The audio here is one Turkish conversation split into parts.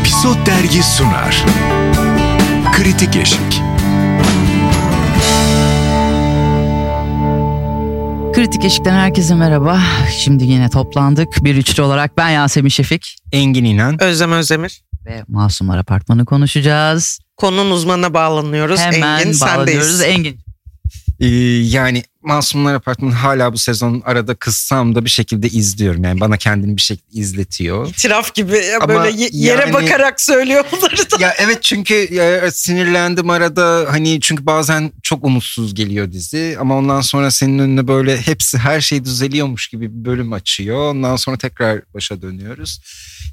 Episod Dergi sunar. Kritik Eşik. Kritik Eşik'ten herkese merhaba. Şimdi yine toplandık. Bir üçlü olarak ben Yasemin Şefik Engin İnan. Özlem Özdemir. ve Masumlar Apartmanı konuşacağız. Konunun uzmanına bağlanıyoruz. Hemen Engin bağlanıyoruz. sendeyiz. Engin. Ee, yani Masumlar Apartmanı hala bu sezon arada kızsam da bir şekilde izliyorum. Yani bana kendini bir şekilde izletiyor. İtiraf gibi ya Ama böyle ye- yere yani- bakarak söylüyor bunları da. ya evet çünkü ya, sinirlendim arada hani çünkü bazen çok umutsuz geliyor dizi ama ondan sonra senin önüne böyle hepsi her şey düzeliyormuş gibi bir bölüm açıyor. Ondan sonra tekrar başa dönüyoruz.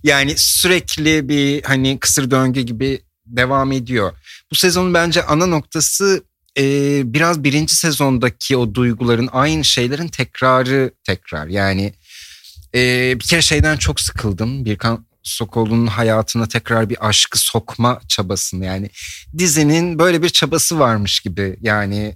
Yani sürekli bir hani kısır döngü gibi devam ediyor. Bu sezonun bence ana noktası e, biraz birinci sezondaki o duyguların aynı şeylerin tekrarı tekrar. Yani e, bir kere şeyden çok sıkıldım. Birkan Sokol'un hayatına tekrar bir aşkı sokma çabasını yani dizinin böyle bir çabası varmış gibi yani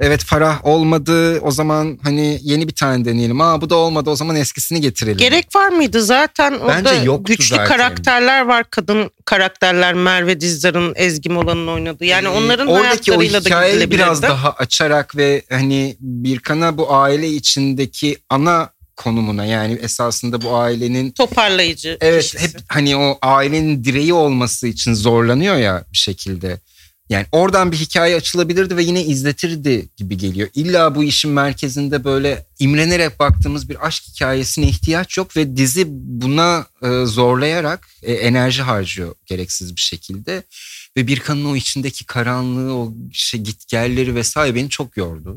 evet Farah olmadı o zaman hani yeni bir tane deneyelim aa bu da olmadı o zaman eskisini getirelim. Gerek var mıydı zaten orada yoktu güçlü zaten. karakterler var kadın karakterler Merve Dizdar'ın Ezgi Mola'nın oynadığı yani Ee, onların oradaki o hayatlarıyla da hikayeyi gidilebilirdi. biraz daha açarak ve hani Birkan'a bu aile içindeki ana konumuna yani esasında bu ailenin toparlayıcı. Evet kişisi. hep hani o ailenin direği olması için zorlanıyor ya bir şekilde. Yani oradan bir hikaye açılabilirdi ve yine izletirdi gibi geliyor. İlla bu işin merkezinde böyle imrenerek baktığımız bir aşk hikayesine ihtiyaç yok ve dizi buna e, zorlayarak e, enerji harcıyor gereksiz bir şekilde. Ve Birkan'ın o içindeki karanlığı, o şey gitgelleri vesaire beni çok yordu.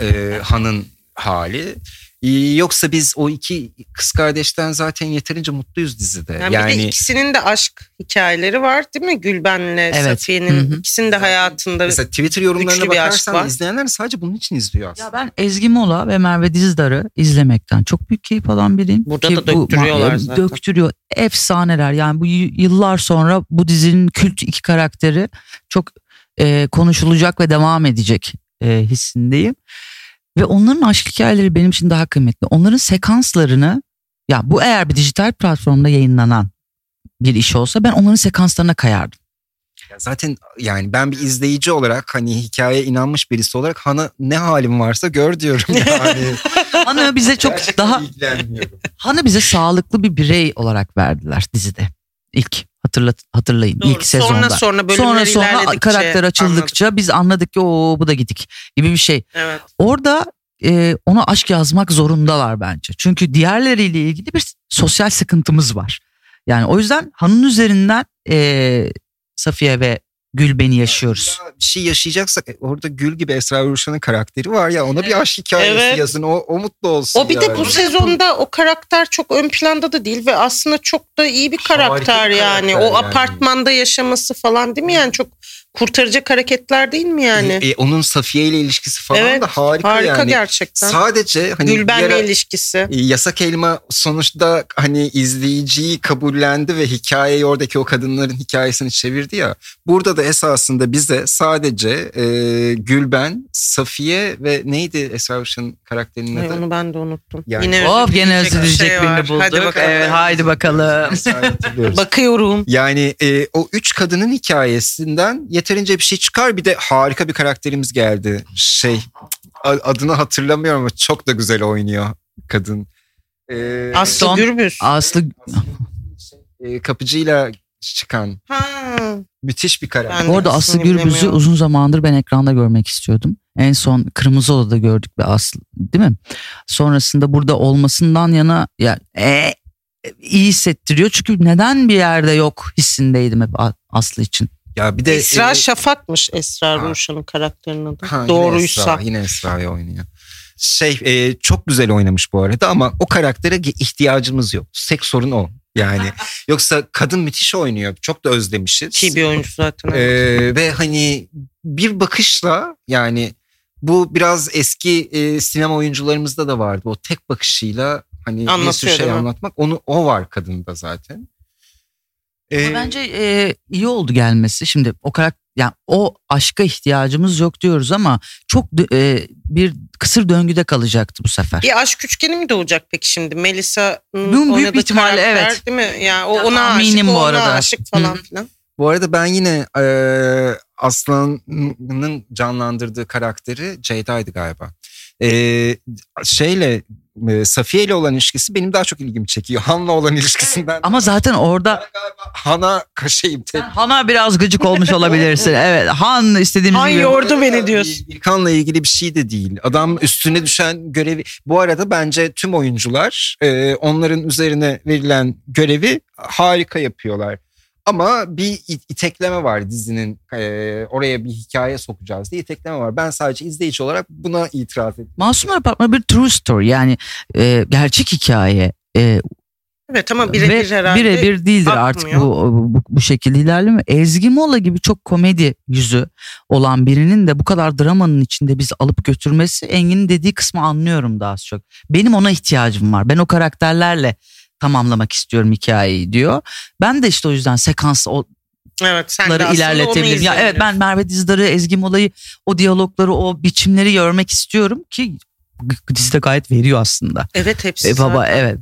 E, Han'ın hali. Ee, Yoksa biz o iki kız kardeşten zaten yeterince mutluyuz dizide. Yani, Yani, bir de ikisinin de aşk hikayeleri var değil mi? Gülben'le Evet. Safiye'nin ikisinin de hayatında mesela Twitter yorumlarına güçlü bir aşk bakarsan var. izleyenler sadece bunun için izliyor aslında. Ya ben Ezgi Mola ve Merve Dizdar'ı izlemekten çok büyük keyif alan biriyim. Burada Ki da bu- döktürüyorlar ma- zaten. Döktürüyor. Efsaneler yani bu yıllar sonra bu dizinin kült iki karakteri çok e, konuşulacak ve devam edecek e, hissindeyim. Ve onların aşk hikayeleri benim için daha kıymetli. Onların sekanslarını ya bu eğer bir dijital platformda yayınlanan bir iş olsa ben onların sekanslarına kayardım. Ya Zaten yani ben bir izleyici olarak hani hikayeye inanmış birisi olarak Han'a ne halim varsa gör diyorum yani. Hanı bize çok Gerçekten daha. Hanı bize sağlıklı bir birey olarak verdiler dizide. İlk hatırlat hatırlayın Doğru. ilk sezonda. Sonra sonra bölümler sonra sonra karakter açıldıkça biz anladık ki o bu da gidik gibi bir şey. Evet. Orada e, ona aşk yazmak zorundalar bence. Çünkü diğerleriyle ilgili bir sosyal sıkıntımız var. Yani o yüzden Han'ın üzerinden e, Safiye ve Gülben'i yaşıyoruz. Ya bir şey yaşayacaksak e, orada Gül gibi Esra Ruşan'ın karakteri var ya ona bir aşk hikayesi Evet. yazın o, o mutlu olsun O bir de yani. bu sezonda o karakter çok ön planda da değil ve aslında çok da iyi bir Harika karakter bir yani. karakter O yani. apartmanda yaşaması falan değil mi yani çok kurtaracak hareketler değil mi yani? E, e, onun Safiye ile ilişkisi falan Evet, da harika, Harika yani. gerçekten. Sadece hani Gülben'le ara- ilişkisi. E, Yasak Elma sonuçta hani izleyiciyi kabullendi ve hikayeyi oradaki o kadınların hikayesini çevirdi ya. Burada da esasında bize sadece e, Gülben, Safiye ve neydi Esra Ruşan'ın karakterinin adı? onu ben de unuttum. Yani- Yine özür dileyecek bir özleyecek şey birini bulduk. Hadi bakalım. Evet, haydi bakalım. Bakıyorum. Yani e, o üç kadının hikayesinden yeterince bir şey çıkar. Bir de harika bir karakterimiz geldi. Şey adını hatırlamıyorum ama çok da güzel oynuyor kadın. E, Aslı Gürbüz. Aslı e, kapıcıyla çıkan Ha. müthiş bir karakter. Ben- Bu arada Aslı Gürbüz'ü uzun zamandır ben ekranda görmek istiyordum. En son Kırmızı Oda'da gördük bir Aslı değil mi? Sonrasında burada olmasından yana ya e, iyi hissettiriyor. Çünkü neden bir yerde yok hissindeydim hep Aslı için. Ya bir de Esra e, Şafak'mış Esra. Ruşan'ın karakterinin adı. ha, yine Doğruysa. Esra, yine Esra'yı oynuyor. Şey e, çok güzel oynamış bu arada ama o karaktere ihtiyacımız yok. Tek sorun o. Yani yoksa kadın müthiş oynuyor. Çok da özlemişiz. İyi bir oyuncu zaten. Ee, ve hani bir bakışla yani bu biraz eski e, sinema oyuncularımızda da vardı. O tek bakışıyla hani bir sürü Anlatıyor, şey anlatmak. Onu o var kadında zaten. Ee, Ama bence e, iyi oldu gelmesi. Şimdi o karakter yani o aşka ihtiyacımız yok diyoruz ama çok e, bir kısır döngüde kalacaktı bu sefer. Bir aşk üçgeni mi doğacak peki şimdi? Melisa'nın Büyük bir ihtimalle, evet. değil mi? Yani o Ya, ona aşık, bu o ona arada. aşık falan Hı. filan. Bu arada ben yine e, Aslan'ın canlandırdığı karakteri Ceyda'ydı galiba. E, şeyle e, Safiye ile olan ilişkisi benim daha çok ilgimi çekiyor. Han'la olan ilişkisinden. Ama zaten orada Han'a kaşayım tek. Han'a biraz gıcık olmuş olabilirsin. Evet Han istediğimiz Han gibi. yordu beni diyorsun. İlkan'la ilgili bir şey de değil. Adam üstüne düşen görevi. Bu arada bence tüm oyuncular e, onların üzerine verilen görevi harika yapıyorlar. Ama bir it- itekleme var dizinin e, oraya bir hikaye sokacağız diye itekleme var. Ben sadece izleyici olarak buna itiraz ediyorum. Masumlar Apartmanı bir true story yani e, gerçek hikaye. E, Evet ama birebir herhalde. birebir değildir artık akmıyor. bu, bu bu şekilde ilerleme. Ezgi Mola gibi çok komedi yüzü olan birinin de bu kadar dramanın içinde bizi alıp götürmesi Engin'in dediği kısmı anlıyorum daha az çok. Benim ona ihtiyacım var. Ben o karakterlerle tamamlamak istiyorum hikayeyi diyor. Ben de işte o yüzden sekans o Evet sen de ilerletebilirim. Ya evet ben Merve Dizdar'ı, Ezgi Mola'yı, o diyalogları, o biçimleri görmek istiyorum ki dizide gayet veriyor aslında. Evet hepsi E, baba zaten. evet.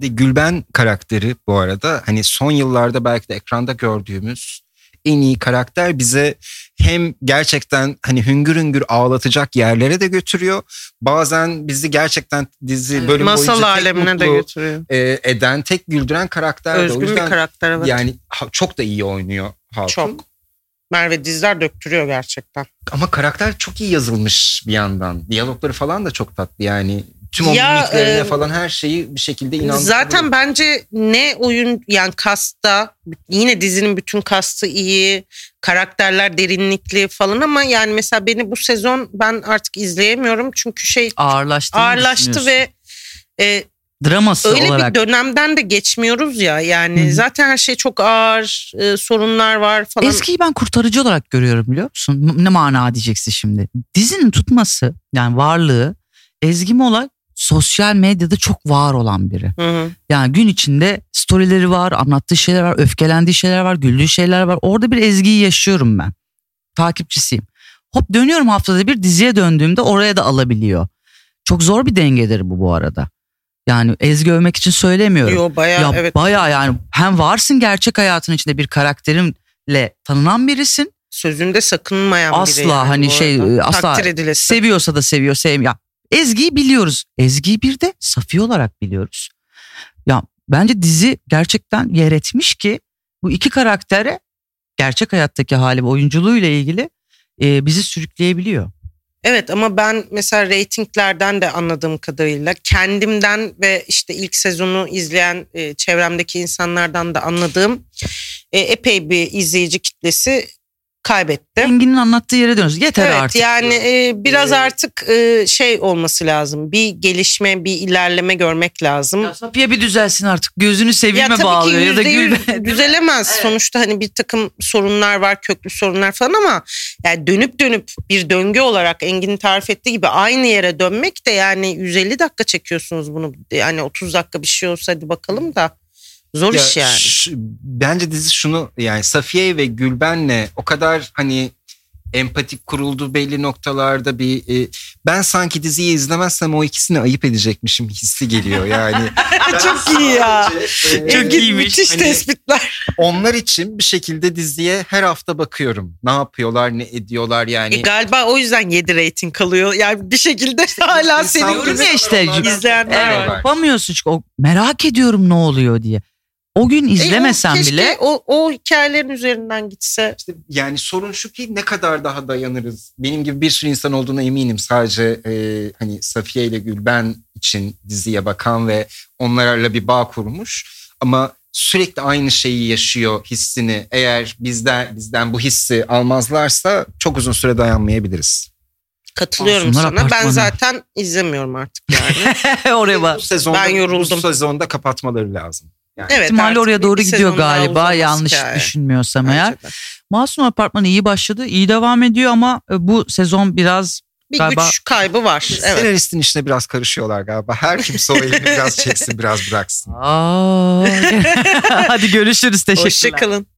De Gülben karakteri bu arada hani son yıllarda belki de ekranda gördüğümüz en iyi karakter bize hem gerçekten hani hüngür hüngür ağlatacak yerlere de götürüyor. Bazen bizi gerçekten dizi bölüm Masal boyunca alemine de mutlu, götürüyor. e, eden tek güldüren karakter de. O Özgün bir karakter evet. yani çok da iyi oynuyor Hatun. Çok. Merve Dizler döktürüyor gerçekten. Ama karakter çok iyi yazılmış bir yandan. Diyalogları falan da çok tatlı yani. Tüm o Ya, mimiklerine e, falan her şeyi bir şekilde inandırıyor. Zaten bence ne oyun yani kasta yine dizinin bütün kastı iyi, karakterler derinlikli falan ama yani mesela beni bu sezon ben artık izleyemiyorum çünkü şey Ağırlaştı. ağırlaştı ve e, draması öyle olarak bir dönemden de geçmiyoruz ya yani Hı. zaten her şey çok ağır e, sorunlar var falan. Eskiyi ben kurtarıcı olarak görüyorum biliyor musun? Ne mana diyeceksin şimdi. Dizinin tutması yani varlığı Ezgi Mola sosyal medyada çok var olan biri. Hı hı. Yani gün içinde storyleri var, anlattığı şeyler var, öfkelendiği şeyler var, güldüğü şeyler var. Orada bir Ezgi'yi yaşıyorum ben. Takipçisiyim. Hop dönüyorum haftada bir diziye döndüğümde oraya da alabiliyor. Çok zor bir dengedir bu bu arada. Yani Ezgi övmek için söylemiyorum. Yo bayağı ya evet bayağı yani hem varsın gerçek hayatın içinde bir karakterinle tanınan birisin. sözünde sakınmayan biri Asla yani hani şey arada. asla takdir edilesi. seviyorsa da seviyor sevmiyor. Ezgi'yi biliyoruz. Ezgi'yi bir de Safiye olarak biliyoruz. Ya bence dizi gerçekten yer etmiş ki bu iki karaktere gerçek hayattaki hali ve oyunculuğuyla ilgili e, bizi sürükleyebiliyor. Evet ama ben mesela reytinglerden de anladığım kadarıyla kendimden ve işte ilk sezonu izleyen e, çevremdeki insanlardan da anladığım e, epey bir izleyici kitlesi kaybetti. Engin'in anlattığı yere dönüyoruz. Yeter Evet artık. yani e, biraz Ee, artık e, şey olması lazım. Bir gelişme, bir ilerleme görmek lazım. Ya Safiye bir düzelsin artık. Gözünü Ya sevime tabii bağlıyor ki ya da yüzde yüz gül. düzelemez. Sonuçta hani bir takım sorunlar var, köklü sorunlar falan ama yani dönüp dönüp bir döngü olarak Engin'in tarif ettiği gibi aynı yere dönmek de yani 150 dakika çekiyorsunuz bunu. Yani 30 dakika bir şey olsa hadi bakalım da zor Ya iş yani. ş- bence dizi şunu yani Safiye ve Gülben'le o kadar hani empatik kuruldu belli noktalarda bir e, ben sanki diziyi izlemezsem o ikisini ayıp edecekmişim hissi geliyor yani. Çok iyi ya. sadece, e, Çok iyiymiş. Müthiş Hani- tespitler. onlar için bir şekilde diziye her hafta bakıyorum. Ne yapıyorlar, ne ediyorlar yani. E, galiba o yüzden 7 rating kalıyor. Yani bir şekilde hala senin diyorum gibi ya işte, izleyenler Evet, var. yapamıyorsun çünkü o, merak ediyorum ne oluyor diye. O gün E, o izlemesen bile o, o hikayelerin üzerinden gitse. İşte yani sorun şu ki ne kadar daha dayanırız. Benim gibi bir sürü insan olduğuna eminim. Sadece e, hani Safiye ile Gülben için diziye bakan ve onlarla bir bağ kurmuş. Ama sürekli aynı şeyi yaşıyor hissini. Eğer bizden bizden bu hissi almazlarsa çok uzun süre dayanmayabiliriz. Katılıyorum Masumlar sana. Ben zaten izlemiyorum artık yani. oraya Bu bak. sezonda, Ben yoruldum. Bu sezonda kapatmaları lazım. Yani evet, İhtimalle oraya doğru gidiyor galiba yanlış hikaye. düşünmüyorsam Bence eğer. de. Masum Apartmanı iyi başladı iyi devam ediyor ama e, bu sezon biraz Bir Galiba- güç kaybı var. Evet. Senaristin işine biraz karışıyorlar galiba. Her kimse o elini biraz çeksin biraz bıraksın. Aa, hadi görüşürüz teşekkürler. Hoşçakalın.